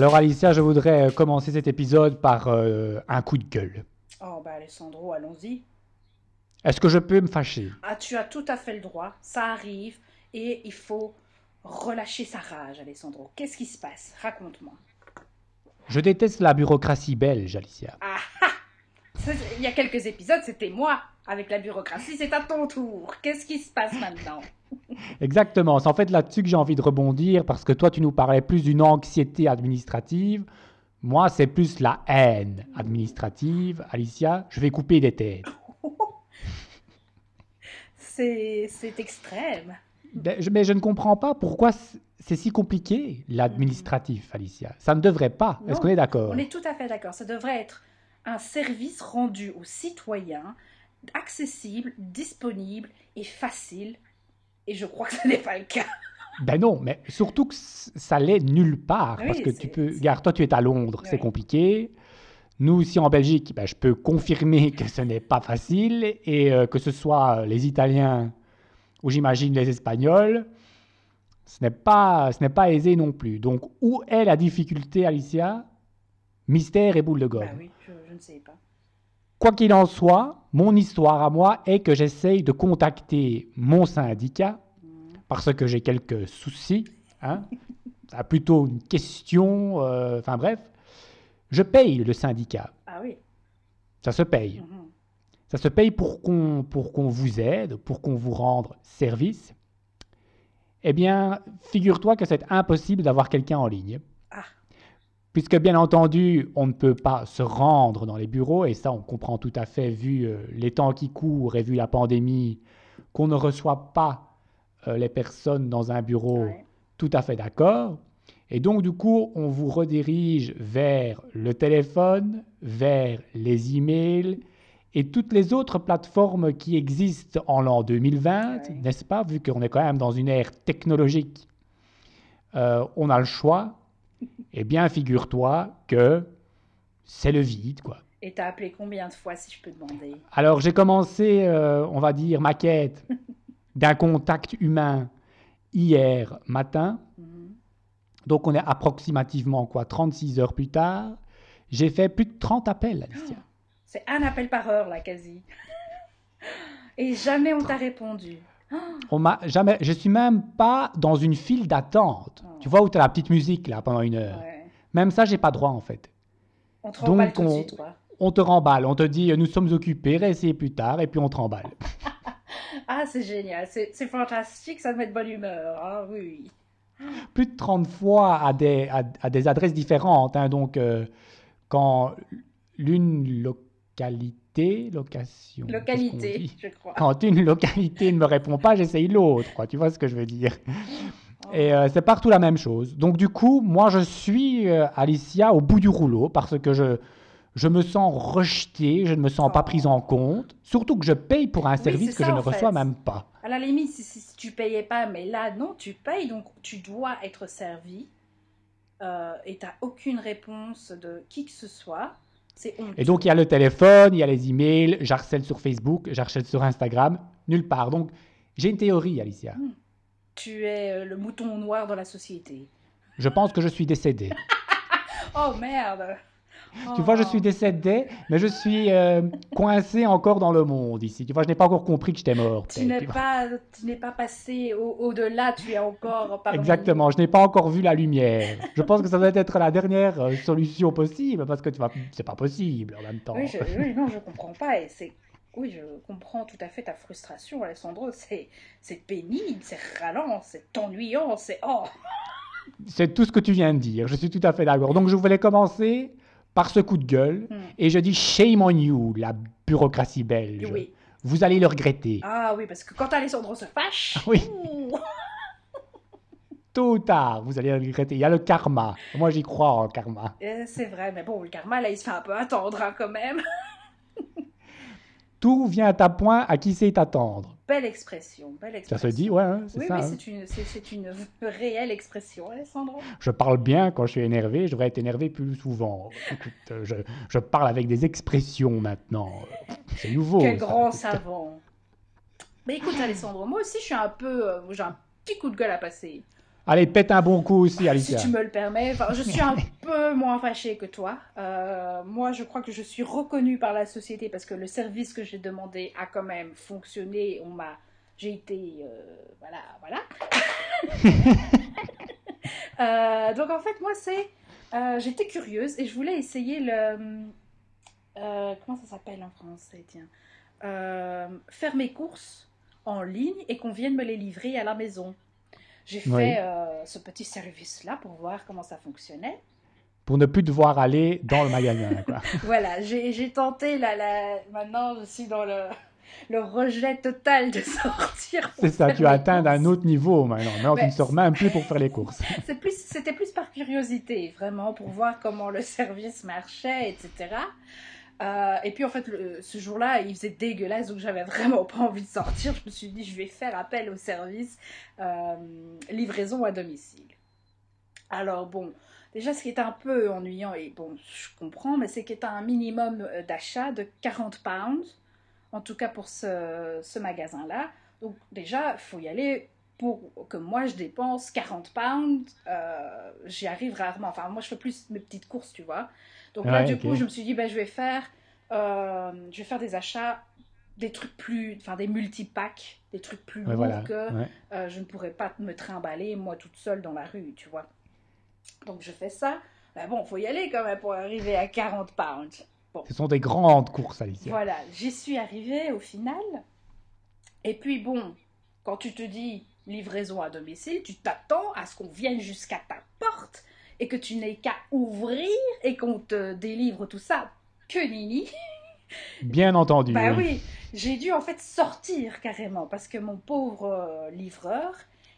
Alors Alicia, je voudrais euh, commencer cet épisode par euh, un coup de gueule. Oh bah Alessandro, allons-y. Est-ce que je peux me fâcher? Ah, tu as tout à fait le droit, ça arrive, et il faut relâcher sa rage, Alessandro. Qu'est-ce qui se passe? Raconte-moi. Je déteste la bureaucratie belge, Alicia. Ah ah Il y a quelques épisodes, c'était moi avec la bureaucratie, c'est à ton tour. Qu'est-ce qui se passe maintenant? Exactement, c'est en fait là-dessus que j'ai envie de rebondir, parce que toi tu nous parlais plus d'une anxiété administrative. Moi, c'est plus la haine administrative. Alicia, je vais couper des têtes. C'est extrême. Ben, je- Mais je ne comprends pas pourquoi c'est si compliqué, l'administratif, Alicia. Ça ne devrait pas. Est-ce qu'on est d'accord? On est tout à fait d'accord. Ça devrait être un service rendu aux citoyens, accessible, disponible et facile. Et je crois que ce n'est pas le cas. Ben non, mais surtout que ça l'est nulle part. Oui, parce que tu peux. Regarde, toi, tu es à Londres, c'est compliqué. Nous, ici en Belgique, ben, je peux confirmer que ce n'est pas facile. Et euh, que ce soit les Italiens ou j'imagine les Espagnols, ce n'est pas, ce pas aisé non plus. Donc, où est la difficulté, Alicia? Mystère et boule de gomme. Bah oui, je, je ne sais pas. Quoi qu'il en soit, mon histoire à moi est que j'essaye de contacter mon syndicat parce que j'ai quelques soucis. Hein. Plutôt une question. euh, Enfin bref, je paye le syndicat. Ah oui. Ça se paye. mhm. Ça se paye pour qu'on pour qu'on vous aide, pour qu'on vous rende service. Eh bien, figure-toi que c'est impossible d'avoir quelqu'un en ligne. Puisque bien entendu, on ne peut pas se rendre dans les bureaux, et ça on comprend tout à fait vu euh, les temps qui courent et vu la pandémie, qu'on ne reçoit pas euh, les personnes dans un bureau Ouais. tout à fait d'accord. Et donc, du coup, on vous redirige vers le téléphone, vers les emails et toutes les autres plateformes qui existent en l'an 2020, Ouais. n'est-ce pas Vu qu'on est quand même dans une ère technologique, euh, on a le choix. Eh bien, figure-toi que c'est le vide, quoi. Et t'as appelé combien de fois, si je peux demander? Alors, j'ai commencé, euh, on va dire, ma quête d'un contact humain hier matin. Mhm. Donc, on est approximativement, quoi, 36 heures plus tard. J'ai fait plus de 30 appels, Alicia. C'est un appel par heure, là, quasi. Et jamais on t'a répondu. On m'a jamais, je suis même pas dans une file d'attente. Oh. Tu vois où tu as la petite musique, là, pendant une heure. Ouais. Même ça, j'ai pas droit, en fait. On te Donc, on- te remballe, on te dit, nous sommes occupés, réessayez plus tard, et puis on te remballe. Ah, c'est génial. C'est fantastique, ça te met de bonne humeur. Ah oui. plus de 30 fois à des, à, à des adresses différentes. hein. donc, euh, quand l'une localité, location. Localité, je crois. Quand une localité ne me répond pas, j'essaye l'autre. Tu vois ce que je veux dire? Et euh, c'est partout la même chose. Donc, du coup, moi, je suis, euh, Alicia, au bout du rouleau parce que je, je me sens rejeté, je ne me sens pas Oh. prise en compte. Surtout que je paye pour un service que ça, je ne fait. reçois même pas. À la limite, si, si- tu payais pas, mais là, non, tu payes, donc tu dois être servi. Euh, et t'as aucune réponse de qui que ce soit. Et donc, il y a le téléphone, il y a les emails, j'harcèle sur Facebook, j'harcèle sur Instagram, nulle part. Donc, j'ai une théorie, Alicia. Tu es euh, le mouton noir de la société. Je pense que je suis décédé. Oh merde Tu vois, je suis décédé, mais je suis euh, coincé encore dans le monde ici. Tu vois, je n'ai pas encore compris que j'étais mort. Tu n'es pas, tu n'es pas passé au- au-delà, tu es encore parmi... Exactement, je n'ai pas encore vu la lumière. Je pense que ça doit être la dernière euh, solution possible, parce que tu vois, c'est pas possible en même temps. Oui, je, oui, non, je comprends pas. Et c'est, oui, je comprends tout à fait ta frustration, Alessandro. C'est, c'est pénible, c'est ralent, c'est ennuyant, c'est oh. C'est tout ce que tu viens de dire, je suis tout à fait d'accord. Donc, je voulais commencer par ce coup de gueule, Hmm. et je dis shame on you, la bureaucratie belge. Oui. Vous allez le regretter. Ah oui, parce que quand Alessandro se fâche, Oui. ouh, Tôt ou tard, vous allez le regretter. Il y a le karma. Moi, j'y crois en karma. euh, c'est vrai, mais bon, le karma là, il se fait un peu attendre hein, quand même. Tout vient à ta point à qui sait t'attendre. Belle expression, belle Ça se dit, ouais, hein, c'est Oui, ça. oui, hein. c'est une, c'est, c'est une réelle expression, Alessandro. Je parle bien quand je suis énervé, je devrais être énervé plus souvent. Écoute, euh, je, je parle avec des expressions maintenant. C'est nouveau. Quel ça. grand Écoute, savant. Mais écoute, Alessandro, moi aussi, je suis un peu. euh, j'ai un petit coup de gueule à passer. Allez, pète un bon coup aussi, Si Alicia. tu me le permets. Enfin, je suis un peu moins fâchée que toi. Euh, moi, je crois que je suis reconnue par la société parce que le service que j'ai demandé a quand même fonctionné. On m'a, j'ai été, euh, voilà, voilà. Euh, donc en fait, moi, c'est, euh, j'étais curieuse et je voulais essayer le, euh, comment ça s'appelle en français, tiens, Euh, faire mes courses en ligne et qu'on vienne me les livrer à la maison. J'ai fait euh, ce petit service-là pour voir comment ça fonctionnait. Pour ne plus devoir aller dans le magasin. Quoi. Voilà, j'ai tenté, la, la... maintenant je suis dans le, le rejet total de sortir. C'est ça, tu as atteint courses. autre niveau maintenant. Maintenant, tu ne sors même plus pour faire les courses. Plus, c'était plus par curiosité, vraiment, pour voir comment le service marchait, etc. Euh, et puis en fait, ce jour-là, il faisait dégueulasse, donc j'avais vraiment pas envie de sortir. Je me suis dit, je vais faire appel au service euh, livraison à domicile. Alors bon, déjà ce qui est un peu ennuyant, et bon, je comprends, mais c'est qu'il y a un minimum euh, d'achat de 40 pounds, en tout cas pour ce, magasin-là. Donc déjà, il faut y aller pour que moi je dépense 40 pounds, j'y arrive rarement. Enfin, moi je fais plus mes petites courses, tu vois. Donc là, Ouais, du coup, je me suis dit, ben, je vais faire, euh, je vais faire des achats, des trucs plus, enfin des multi-packs, des trucs plus Ouais, lourds voilà. que Ouais. euh, je ne pourrais pas me trimballer moi toute seule dans la rue, tu vois. Donc je fais ça. Ben bon, faut y aller quand même pour arriver à 40 pounds. Ce sont des grandes courses, Alicia. Voilà, j'y suis arrivée au final. Et puis bon, quand tu te dis livraison à domicile, tu t'attends à ce qu'on vienne jusqu'à ta porte et que tu n'aies qu'à ouvrir et qu'on te délivre tout ça. Que nini Bien entendu. Bah oui. oui, j'ai dû en fait sortir carrément parce que mon pauvre euh, livreur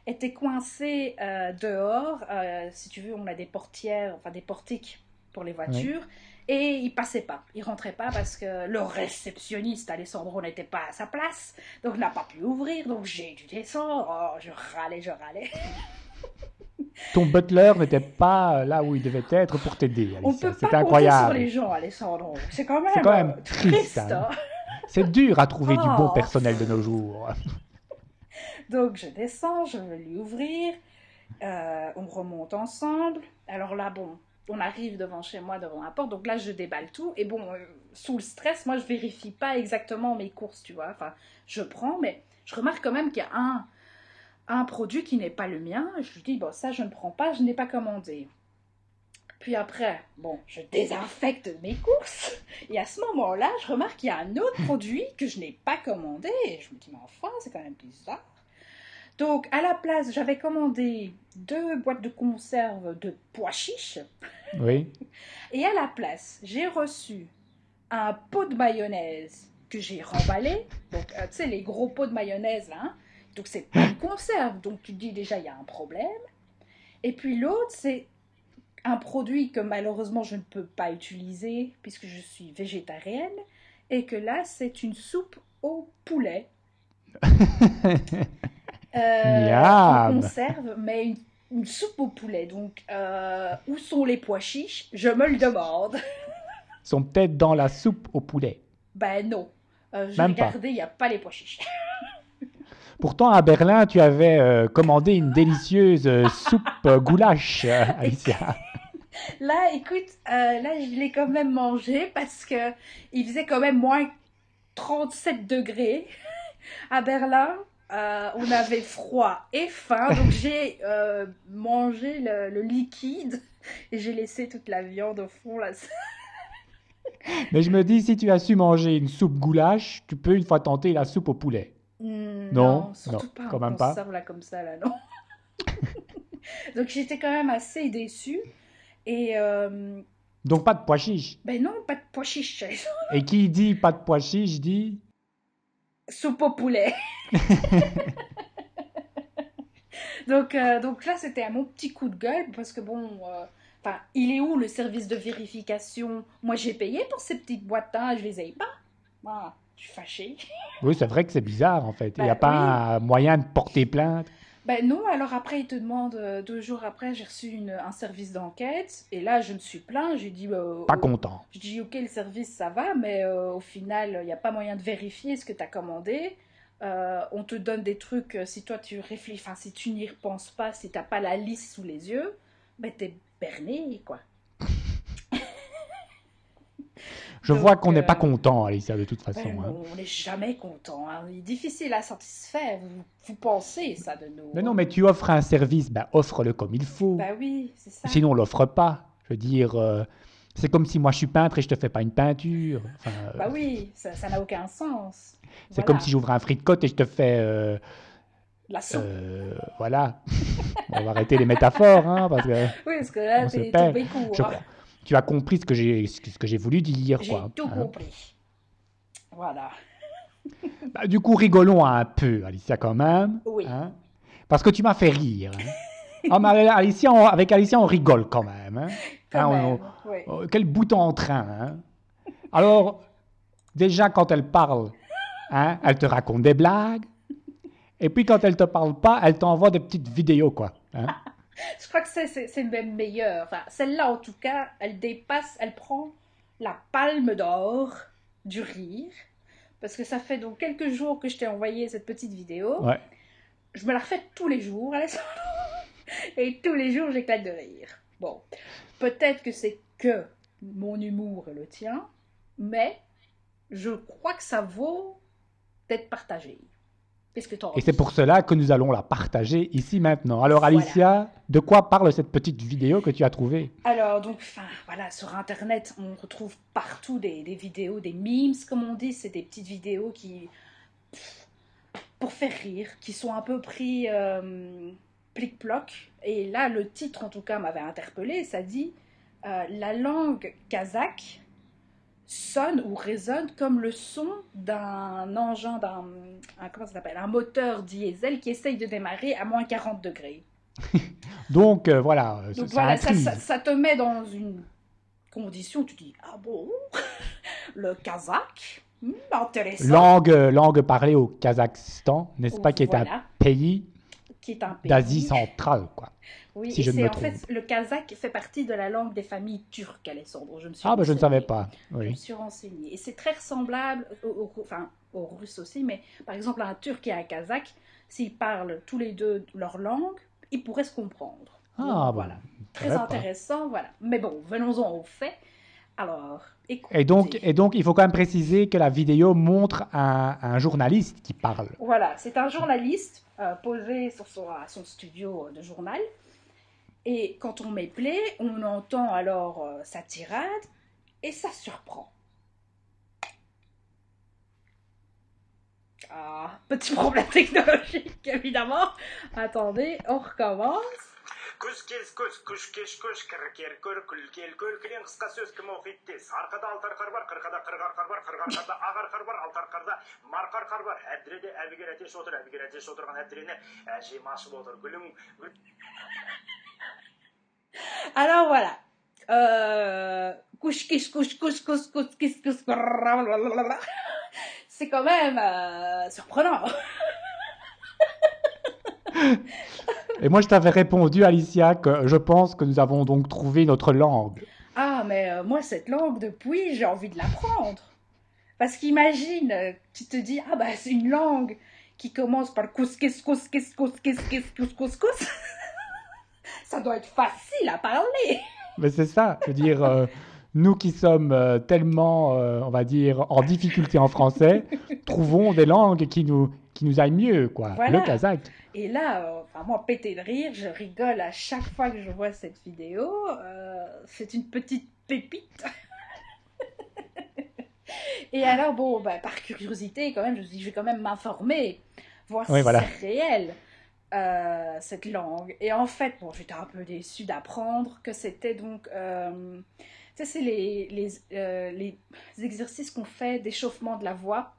était coincé euh, dehors. Euh, si tu veux, on a des portières, enfin des portiques pour les voitures. Et il passait pas, il rentrait pas parce que le réceptionniste Alessandro n'était pas à sa place, donc n'a pas pu ouvrir, donc j'ai dû descendre. Oh, je râlais, je râlais. Ton butler n'était pas là où il devait être pour t'aider, On peut pas compter sur incroyable. les gens, Alessandro. C'est quand même, C'est quand même triste, triste. hein. hein. C'est dur à trouver du bon Oh. personnel de nos jours. Donc je descends, je veux lui ouvrir, euh, on remonte ensemble. Alors là, bon, on arrive devant chez moi, devant la porte, donc là je déballe tout. Et bon, euh, sous le stress, moi je vérifie pas exactement mes courses, tu vois. Enfin, je prends, mais je remarque quand même qu'il y a un, un produit qui n'est pas le mien. Je lui dis, bon, ça je ne prends pas, je n'ai pas commandé. Puis après, bon, je désinfecte mes courses. Et à ce moment-là, je remarque qu'il y a un autre produit que je n'ai pas commandé. Et je me dis, mais enfin, c'est quand même bizarre. Donc, à la place, j'avais commandé deux boîtes de conserve de pois chiches. Oui. Et à la place, j'ai reçu un pot de mayonnaise que j'ai remballé. Donc, euh, tu sais, les gros pots de mayonnaise, là. hein. Donc, c'est une conserve. Donc, tu te dis déjà, il y a un problème. Et puis l'autre, c'est un produit que malheureusement, je ne peux pas utiliser puisque je suis végétarienne. Et que là, c'est une soupe au poulet. Euh, en conserve, mais une, une soupe au poulet. Donc, euh, où sont les pois chiches? Je me le demande. Ils sont peut-être dans la soupe au poulet. Ben non. Euh, pas. regardé, il n'y a pas les pois chiches. Pourtant, à Berlin, tu avais euh, commandé une délicieuse euh, soupe euh, goulash, Alicia. Là, écoute, euh, là, je l'ai quand même mangé parce que il faisait quand même moins 37 degrés à Berlin. Euh, on avait froid et faim, donc j'ai euh, mangé le, le liquide et j'ai laissé toute la viande au fond. Là. Mais je me dis, si tu as su manger une soupe goulash, tu peux une fois tenter la soupe au poulet. Hmm, Non, surtout non, pas quand même pas. là comme ça là, non. donc j'étais quand même assez déçue et euh, Donc pas de pois chiches. ben non, pas de pois chiches. Et qui dit pas de pois chiches dit soupe au poulet. donc, euh, donc là, c'était mon petit coup de gueule parce que bon, euh, enfin, il est où le service de vérification? Moi, j'ai payé pour ces petites boîtes, hein, je les ai pas. Je suis fâchée. Oui, c'est vrai que c'est bizarre en fait. Il n'y a Bah, pas un moyen de porter plainte. Ben non, alors après, il te demande, euh, deux jours après, j'ai reçu une- un service d'enquête et là, je me suis plaint, j'ai dit... euh, Pas euh, content. Je dis, ok, le service, ça va, mais euh, au final, il n'y a pas moyen de vérifier ce que tu as commandé. euh, on te donne des trucs, si toi tu réfléchis, enfin si tu n'y repenses pas, si t'as pas la liste sous les yeux, ben t'es berné, quoi. Je Donc, vois qu'on n'est pas euh, content, Alicia, de toute façon. Ben, hein. on n'est jamais content. hein. Il est difficile à satisfaire. Vous, vous pensez ça de nous. Mais non, mais tu offres un service, ben offre-le comme il faut. Bah oui, c'est ça. Sinon, on l'offre pas. Je veux dire, euh, c'est comme si moi je suis peintre et je te fais pas une peinture. Enfin, euh, Bah oui, ça n'a aucun sens. c'est Voilà. comme si j'ouvrais un côte et je te fais. euh, La soupe. euh, voilà. on va arrêter les métaphores, hein, parce que oui, parce que là, t'es tombé court. je hein. Tu as compris ce que j'ai ce que j'ai voulu dire. J'ai tout hein. compris. Voilà. Bah, du coup, rigolons un peu, Alicia, quand même. Oui. hein, parce que tu m'as fait rire. hein. Ah, mais Alicia, on- avec Alicia, on rigole quand même. hein. Quand on- même. oui. Oh, quel bout en train. Alors, déjà, quand elle parle, hein, elle te raconte des blagues. Et puis, quand elle te parle pas, elle t'envoie des petites vidéos, quoi. Je crois que c'est- même meilleur. Enfin, celle-là, en tout cas, elle dépasse, elle prend la palme d'or du rire. Parce que ça fait donc quelques jours que je t'ai envoyé cette petite vidéo. Ouais. Je me la refais tous les jours, Alessandro. Et tous les jours, j'éclate de rire. Bon, peut-être que c'est que mon humour et le tien, mais je crois que ça vaut d'être partagé. Et c'est pour cela que nous allons la partager ici maintenant. Alors, Voilà. Alicia, de quoi parle cette petite vidéo que tu as trouvée? Alors, donc, enfin, voilà, sur Internet, on retrouve partout des, des vidéos, des memes, comme on dit. C'est des petites vidéos qui. pff, pour faire rire, qui sont un peu pris euh, plic-ploc. Et là, le titre, en tout cas, m'avait interpellé. Ça dit euh, La langue kazakh sonne ou résonne comme le son d'un engin, d'un. un- Comment ça s'appelle? Un moteur diesel qui essaye de démarrer à moins 40 degrés. Donc, euh, voilà, euh, Donc ça voilà, ça, intrigue. ça- ça te met dans une condition tu dis Ah bon? Le kazakh? Hmm, Intéressant. Langue, euh, langue parlée au Kazakhstan, n'est-ce pas, qui est un pays qui est un pays. d'Asie centrale, quoi. Oui, si je ne me en fait le kazakh fait partie de la langue des familles turques, Alessandro. Je me suis Ah, ben je ne savais pas. Je me suis renseignée. Et c'est très ressemblable au, au- enfin, aux Russes aussi, mais par exemple, un Turc et un Kazakh, s'ils parlent tous les deux leur langue, ils pourraient se comprendre. Ah, Donc, bon, voilà. Très pas. intéressant, voilà. Mais bon, venons-en au fait. Alors, écoutez. Et donc, et donc, il faut quand même préciser que la vidéo montre un, un journaliste qui parle. Voilà, c'est un journaliste euh, posé sur son, à son studio de journal. Et quand on met play, on entend alors euh, sa tirade et ça surprend. Ah, petit problème technologique, évidemment. Attendez, on recommence. Күз кез көз күш кеш көш кіркер көр күлкел көл кілең қысқа сөз кім оқиды тез арқада алты арқар бар қырқада қырық арқар бар қырық арқарда ақ арқар бар алты арқарда марқа арқар бар әбдіреде әбігер әтеш отыр әбігер әтеш отырған әбдірені әжем ашып отыр гүлің гүл Alors voilà. Euh, couche, kish, couche, couche, couche, couche, kish, couche. C'est quand même euh, surprenant. Et moi, je t'avais répondu, Alicia, que je pense que nous avons donc trouvé notre langue. Ah, mais euh, moi, cette langue, depuis, j'ai envie de l'apprendre. Parce qu'imagine, euh, tu te dis, ah bah, c'est une langue qui commence par cous, kis, cous, kis, cous, kis, kis, cous, cous, cous. Ça doit être facile à parler. Mais c'est ça, je veux dire, euh, nous qui sommes euh, tellement, on va dire, en difficulté en français, trouvons des langues qui nous, qui nous aillent mieux, quoi. Voilà. Le kazakh. Et là, euh, enfin, moi, pété de rire, je rigole à chaque fois que je vois cette vidéo. Euh, c'est une petite pépite. Et alors, bon, bah, par curiosité, quand même, je me suis dit, je vais quand même m'informer, voir Oui, si voilà. c'est réel, euh, cette langue. Et en fait, bon, j'étais un peu déçue d'apprendre que c'était donc... euh, tu sais, c'est les, les, euh, les exercices qu'on fait d'échauffement de la voix,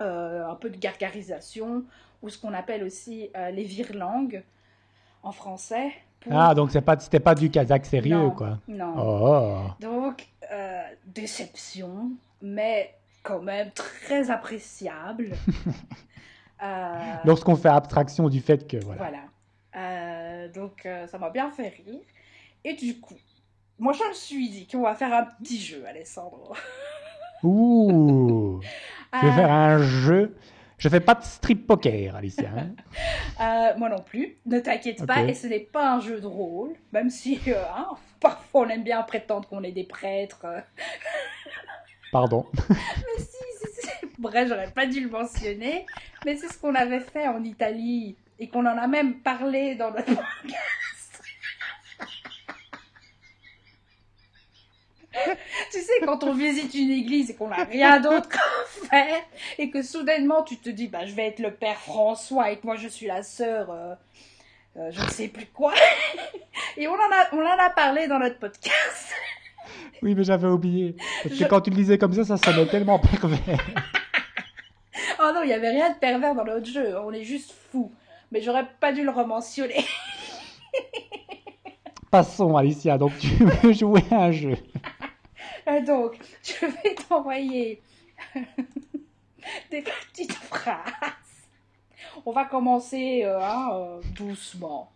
un peu de gargarisation, ou ce qu'on appelle aussi euh, les virelangues en français. pour- Ah, donc c'est pas, c'était pas du kazakh sérieux, Non. quoi. Non. Oh. Donc, euh, déception, mais quand même très appréciable. Euh, Lorsqu'on fait abstraction du fait que, voilà. voilà. Euh, donc, euh, ça m'a bien fait rire. Et du coup, moi, je me suis dit qu'on va faire un petit jeu, Alessandro. Ouh. Je vais Euh, faire un jeu. Je fais pas de strip poker, Alicia. hein. Euh, moi non plus, ne t'inquiète pas, et ce n'est pas un jeu de rôle, même si euh, hein, parfois on aime bien prétendre qu'on est des prêtres. euh. Pardon. Mais si, si, si. Bref, j'aurais pas dû le mentionner, mais c'est ce qu'on avait fait en Italie et qu'on en a même parlé dans notre podcast. tu sais, quand on visite une église et qu'on n'a rien d'autre qu'à faire et que soudainement tu te dis, bah, je vais être le père François et que moi je suis la sœur, euh, euh, je ne sais plus quoi. et on en, a, on en a parlé dans notre podcast. Oui, mais j'avais oublié. Parce que Je- quand tu le disais comme ça, ça sonnait tellement pervers. Oh non, il n'y avait rien de pervers dans notre jeu, on est juste fous. Mais j'aurais pas dû le rementionner. Passons, Alicia. Donc, tu veux jouer à un jeu. Euh, Donc, je vais t'envoyer des petites phrases. On va commencer euh, hein, euh, doucement.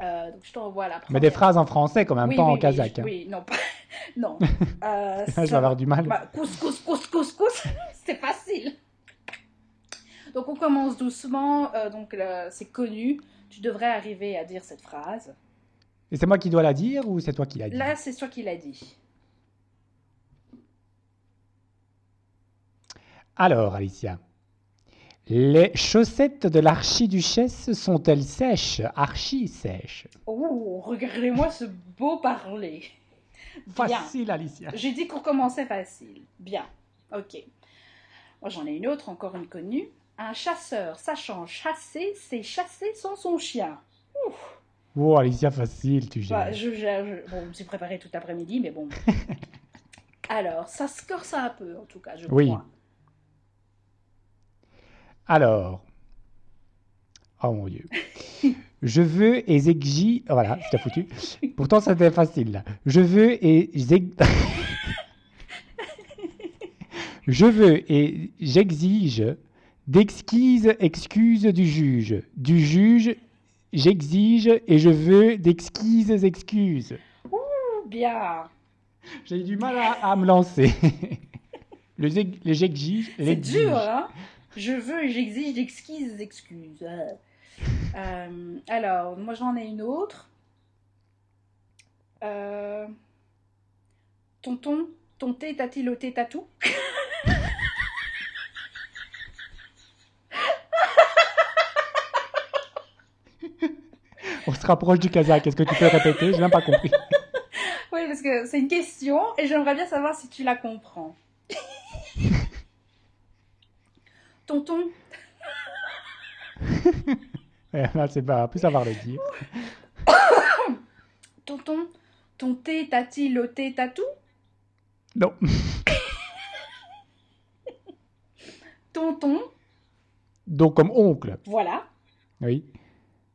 Euh, donc, je t'envoie la première. Mais des phrases en français, quand même, oui, pas oui, en kazakh. hein. Oui, non, pas... non. Euh, je vais avoir du mal. Bah, cous, cous, cous, cous, cous. C'est facile. Donc, on commence doucement. euh, donc, c'est connu. Tu devrais arriver à dire cette phrase. Et c'est moi qui dois la dire ou c'est toi qui la dis? Là, c'est toi qui l'as dit. Alors, Alicia. Les chaussettes de l'archiduchesse sont-elles sèches Archi sèches? Oh, regardez-moi ce beau parler. Bien. Facile, Alicia. J'ai dit qu'on commençait facile. Bien. Ok. Moi, j'en ai une autre, encore une connue. Un chasseur sachant chasser, c'est chasser sans son chien. Oh, Alicia, facile, tu gères. Bah, je, bon, je me suis préparée tout l'après-midi, mais bon. Alors, ça se corse un peu, en tout cas, je Oui. crois. Alors. Oh mon Dieu. Je veux et j'exige. Voilà, c'était foutu. Pourtant, c'était facile là. Je veux et Je veux et j'exige d'exquises excuses du juge. Du juge, j'exige et je veux d'exquises excuses. Bien. J'ai du mal à, à me lancer. Le les j'exige. C'est dur, hein? Je veux et j'exige d'exquises excuses. Euh, euh, alors, moi j'en ai une autre. Euh, Tonton, ton thé t'a-t-il ôté tatou On se rapproche du kazakh. Est-ce que tu peux répéter? J'ai même pas compris. Oui, parce que c'est une question et j'aimerais bien savoir si tu la comprends. Là, c'est pas plus savoir le dire. tonton, ton thé t'a-t-il ôté tatou? Non. Tonton, Donc, comme oncle. voilà. Oui.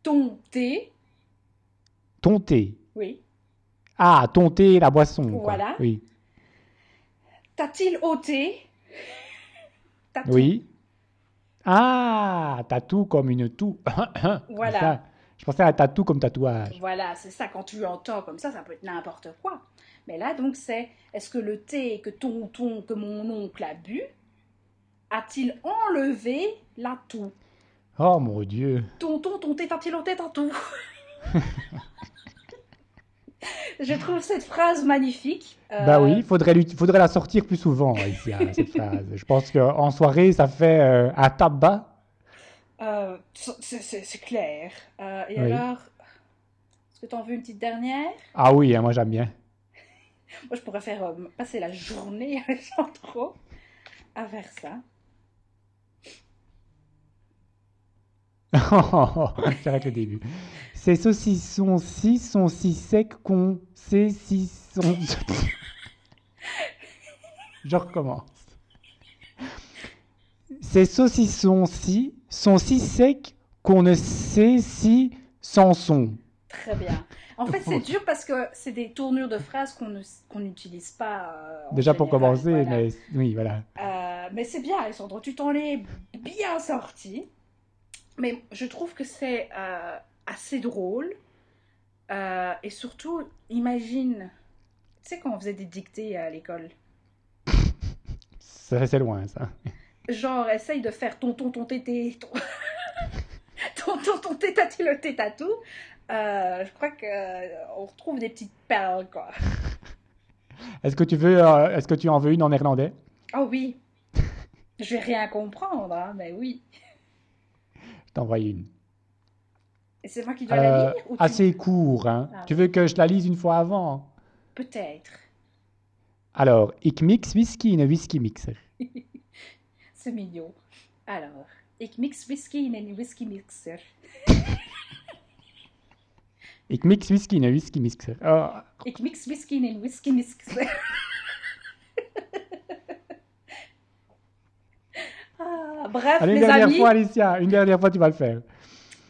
Ton thé, Ton thé. oui. Ah, ton thé, la boisson. quoi. Voilà. Oui. T'a-t-il ôté Tatou. Oui. Ah, tatou comme une toux. Voilà. Ça. Je pensais à tatou comme tatouage. Voilà, c'est ça. Quand tu entends comme ça, ça peut être n'importe quoi. Mais là, donc, c'est est-ce que le thé que tonton, que mon oncle a bu, a-t-il enlevé la toux? Oh mon Dieu. Tonton, ton thé t'a-t-il ôté ta toux Je trouve cette phrase magnifique. Euh, Bah oui, faudrait, lui- faudrait la sortir plus souvent ici, hein, cette phrase. Je pense qu'en soirée, ça fait euh, un tabac. euh, c'est- clair. Euh, et Oui. alors, est-ce que tu en veux une petite dernière? Ah oui, hein, moi j'aime bien. Moi, je pourrais faire euh, passer la journée sans trop à faire ça. J'arrête le début. Ces saucissons-ci sont si secs qu'on sait si sont... Je recommence. Ces saucissons-ci sont si secs qu'on ne sait si s'en sont. Très bien. En fait, c'est dur parce que c'est des tournures de phrases qu'on n'utilise pas. euh, Déjà pour commencer, voilà. mais oui, voilà. Euh, mais c'est bien, Alessandro, tu t'en es bien sorti. Mais je trouve que c'est euh, assez drôle. Euh, et surtout, imagine, tu sais quand on faisait des dictées à l'école Ça, C'est loin, ça. genre, essaye de faire ton ton ton tété, ton ton ton ton tétati le tétatou. Euh, je crois que euh, on retrouve des petites perles, quoi. Est-ce que tu veux, euh, est-ce que tu en veux une en néerlandais? Oh oui. Je vais rien comprendre, hein, mais oui. Je t'envoie une. Et c'est moi qui dois la Euh, lire ou tu- assez court. Hein. Ah. Tu veux que je la lise une fois avant? Peut-être. Alors, ik mix whisky in een whisky mixer. C'est mignon. Alors, ik mix whisky in een whisky mixer. Ik mix whisky in een whisky mixer. Oh, Ik mix whisky in een whisky mixer. ah, bref, allez, une les dernière amis, fois, Alicia. Une dernière fois, tu vas le faire.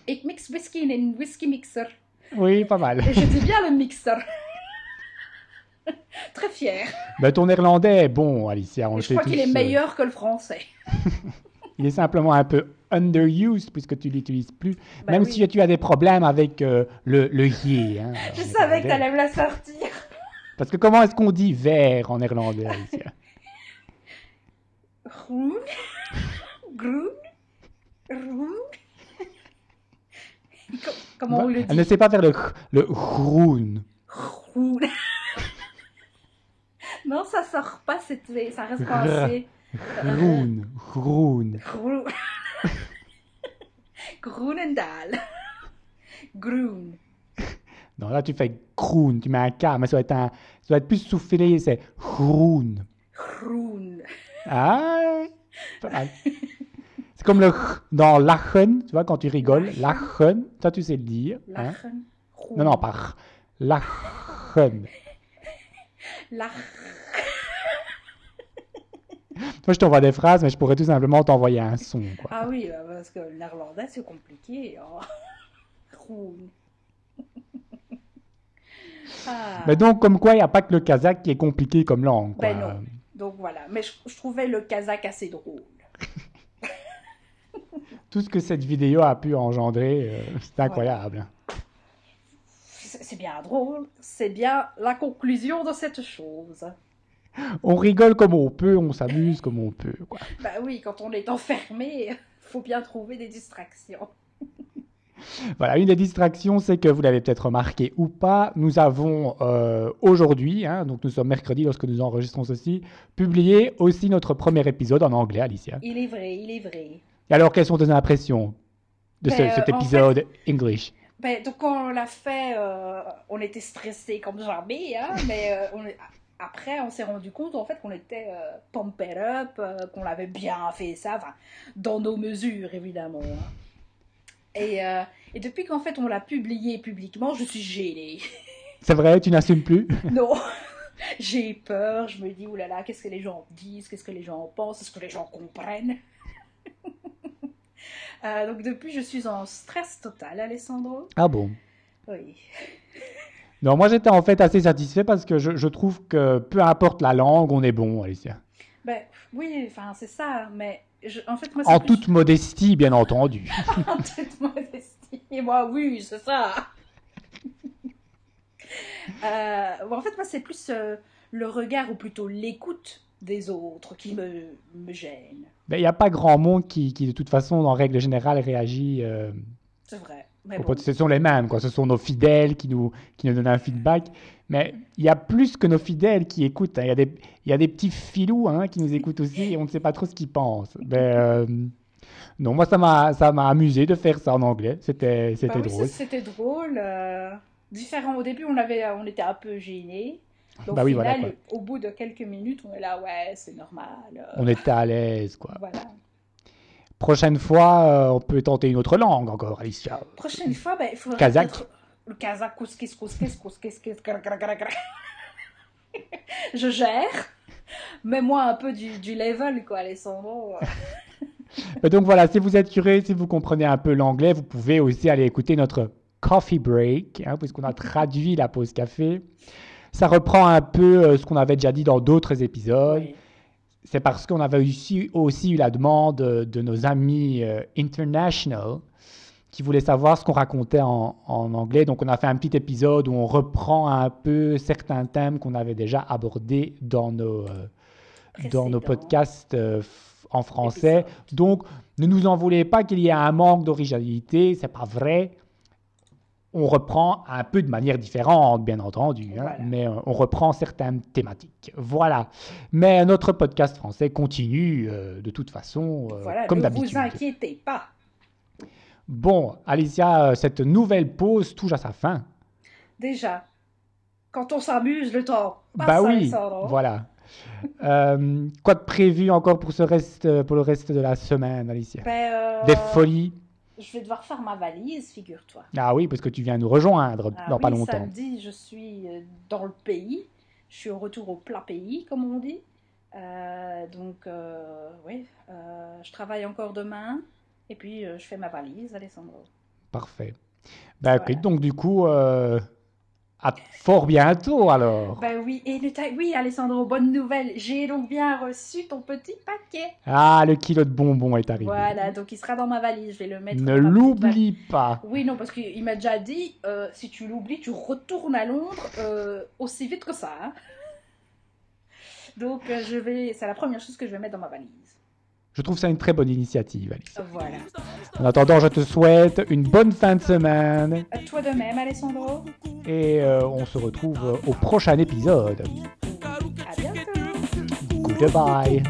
Ik mix whisky in een whisky mixer. Oui, pas mal. Et je dis bien le mixer. Très fier. Ben, ton néerlandais est bon, Alicia. On je crois qu'il est euh, meilleur que le français. Il est simplement un peu underused puisque tu l'utilises plus. Bah Même oui. si tu as des problèmes avec euh, le, le yé. hein, Je savais que néerlandais. t'allais me la sortir. Parce que comment est-ce qu'on dit vert en néerlandais, Alicia? Groen. Groen. Groen. Co- Comment on le Elle ne dit sait pas faire le, le groen. Groen. Non, ça sort pas cette ça reste coincé. Groen. Groen. Groen. Groenendaal. Groen. Non, là tu fais groen. Tu mets un K, mais ça doit être, un, ça doit être plus soufflé. C'est groen. Groen. Ah, pas mal. C'est comme le ch dans lachen, tu vois, quand tu rigoles. Lachen, ça tu sais le dire. hein? Lachen. Non, non, pas ch. Lachen. Lach. Moi, je t'envoie des phrases, mais je pourrais tout simplement t'envoyer un son. Quoi. Ah oui, bah, parce que le néerlandais c'est compliqué. Groen. Ah. Mais donc, comme quoi, il n'y a pas que le kazakh qui est compliqué comme langue. Quoi. Ben non. Donc voilà, mais je, je trouvais le kazakh assez drôle. Tout ce que cette vidéo a pu engendrer, euh, c'est incroyable. C'est c'est bien drôle, c'est bien la conclusion de cette chose. On rigole comme on peut, on s'amuse comme on peut. Quoi. Bah oui, quand on est enfermé, faut bien trouver des distractions. Voilà, une des distractions, c'est que vous l'avez peut-être remarqué ou pas, nous avons euh, aujourd'hui, hein, donc nous sommes mercredi lorsque nous enregistrons ceci, publié aussi notre premier épisode en anglais, Alicia. Il est vrai, il est vrai. Et alors, quelles sont tes impressions de ce- Ben, cet euh, épisode English? Ben, donc quand on l'a fait, euh, on était stressé comme jamais, hein, mais euh, on est- après on s'est rendu compte en fait qu'on était euh, pumped up, qu'on avait bien fait ça, dans nos mesures évidemment. hein. Et, et depuis qu'en fait on l'a publié publiquement, je suis gênée. C'est vrai, tu n'assumes plus? Non, j'ai peur, je me dis, oulala, qu'est-ce que les gens disent, qu'est-ce que les gens pensent, est-ce que les gens comprennent? Euh, donc depuis, je suis en stress total, Alessandro. Ah bon? Oui. Non, moi j'étais en fait assez satisfait parce que je, je trouve que peu importe la langue, on est bon, Alicia. Ben oui, enfin c'est ça, mais je- en fait moi En toute modestie, bien entendu. en toute modestie. Moi oui, c'est ça. Euh, bon, en fait moi c'est plus euh, le regard ou plutôt l'écoute des autres qui me, me gêne. Mais il n'y a pas grand monde qui, qui, de toute façon, en règle générale, réagit. euh, C'est vrai. Mais bon, Ce sont les mêmes, quoi. Ce sont nos fidèles qui nous, qui nous donnent un feedback. Mais il y a plus que nos fidèles qui écoutent. hein. Il y, a des- il y a des petits filous hein, qui nous écoutent aussi et on ne sait pas trop ce qu'ils pensent. Mais euh, non, moi, ça m'a ça m'a amusé de faire ça en anglais. C'était bah c'était oui, drôle. C'était drôle. euh, différent au début, on avait, on était un peu gênés. Au Bah oui, final, voilà, au bout de quelques minutes, on est là, ouais, c'est normal. euh, On était à l'aise, quoi. Voilà. Prochaine fois, euh, on peut tenter une autre langue encore, Alicia. Prochaine fois, ben, il faudrait Kazakh. peut-être- Le kazakh, gra, gra, gra. Je gère. Mets-moi un peu du, du level, quoi, Alessandro. Mais donc voilà, si vous êtes curieux, si vous comprenez un peu l'anglais, vous pouvez aussi aller écouter notre coffee break, hein, puisqu'on a traduit la pause café. Ça reprend un peu euh, ce qu'on avait déjà dit dans d'autres épisodes. Oui. C'est parce qu'on avait aussi, aussi eu la demande euh, de nos amis euh, international qui voulaient savoir ce qu'on racontait en, en anglais. Donc on a fait un petit épisode où on reprend un peu certains thèmes qu'on avait déjà abordés dans nos, euh, dans nos podcasts euh, en français. Donc, ne nous en voulez pas qu'il y ait un manque d'originalité, c'est pas vrai. On reprend un peu de manière différente, bien entendu, hein, Voilà. mais euh, on reprend certaines thématiques. Voilà. Mais notre podcast français continue euh, de toute façon, euh, Voilà, comme ne d'habitude. vous inquiétez pas. Bon, Alicia, cette nouvelle pause touche à sa fin. Déjà, quand on s'amuse, le temps passe, bah oui, Alessandro. voilà. Euh, quoi de prévu encore pour, ce reste, pour le reste de la semaine, Alicia? Ben, Des folies? Je vais devoir faire ma valise, figure-toi. Ah oui, parce que tu viens nous rejoindre Ah dans oui, pas longtemps. Samedi, je suis euh, dans le pays. Je suis au retour au plat pays, comme on dit. Euh, donc, euh, oui, euh, je travaille encore demain. Et puis, je fais ma valise, Alessandro. Parfait. Bah, Voilà. donc du coup, à fort bientôt alors. Ben oui, et le oui, Alessandro, bonne nouvelle. J'ai donc bien reçu ton petit paquet. Ah, le kilo de bonbons est arrivé. Voilà, donc il sera dans ma valise. Je vais le mettre. Ne l'oublie pas. Oui, non, parce qu'il m'a déjà dit, euh, si tu l'oublies, tu retournes à Londres euh, aussi vite que ça. hein. Donc, euh, je vais, c'est la première chose que je vais mettre dans ma valise. Je trouve ça une très bonne initiative, Alice. Voilà. En attendant, je te souhaite une bonne fin de semaine À toi de même, Alessandro. et euh, on se retrouve au prochain épisode. À bientôt. Goodbye.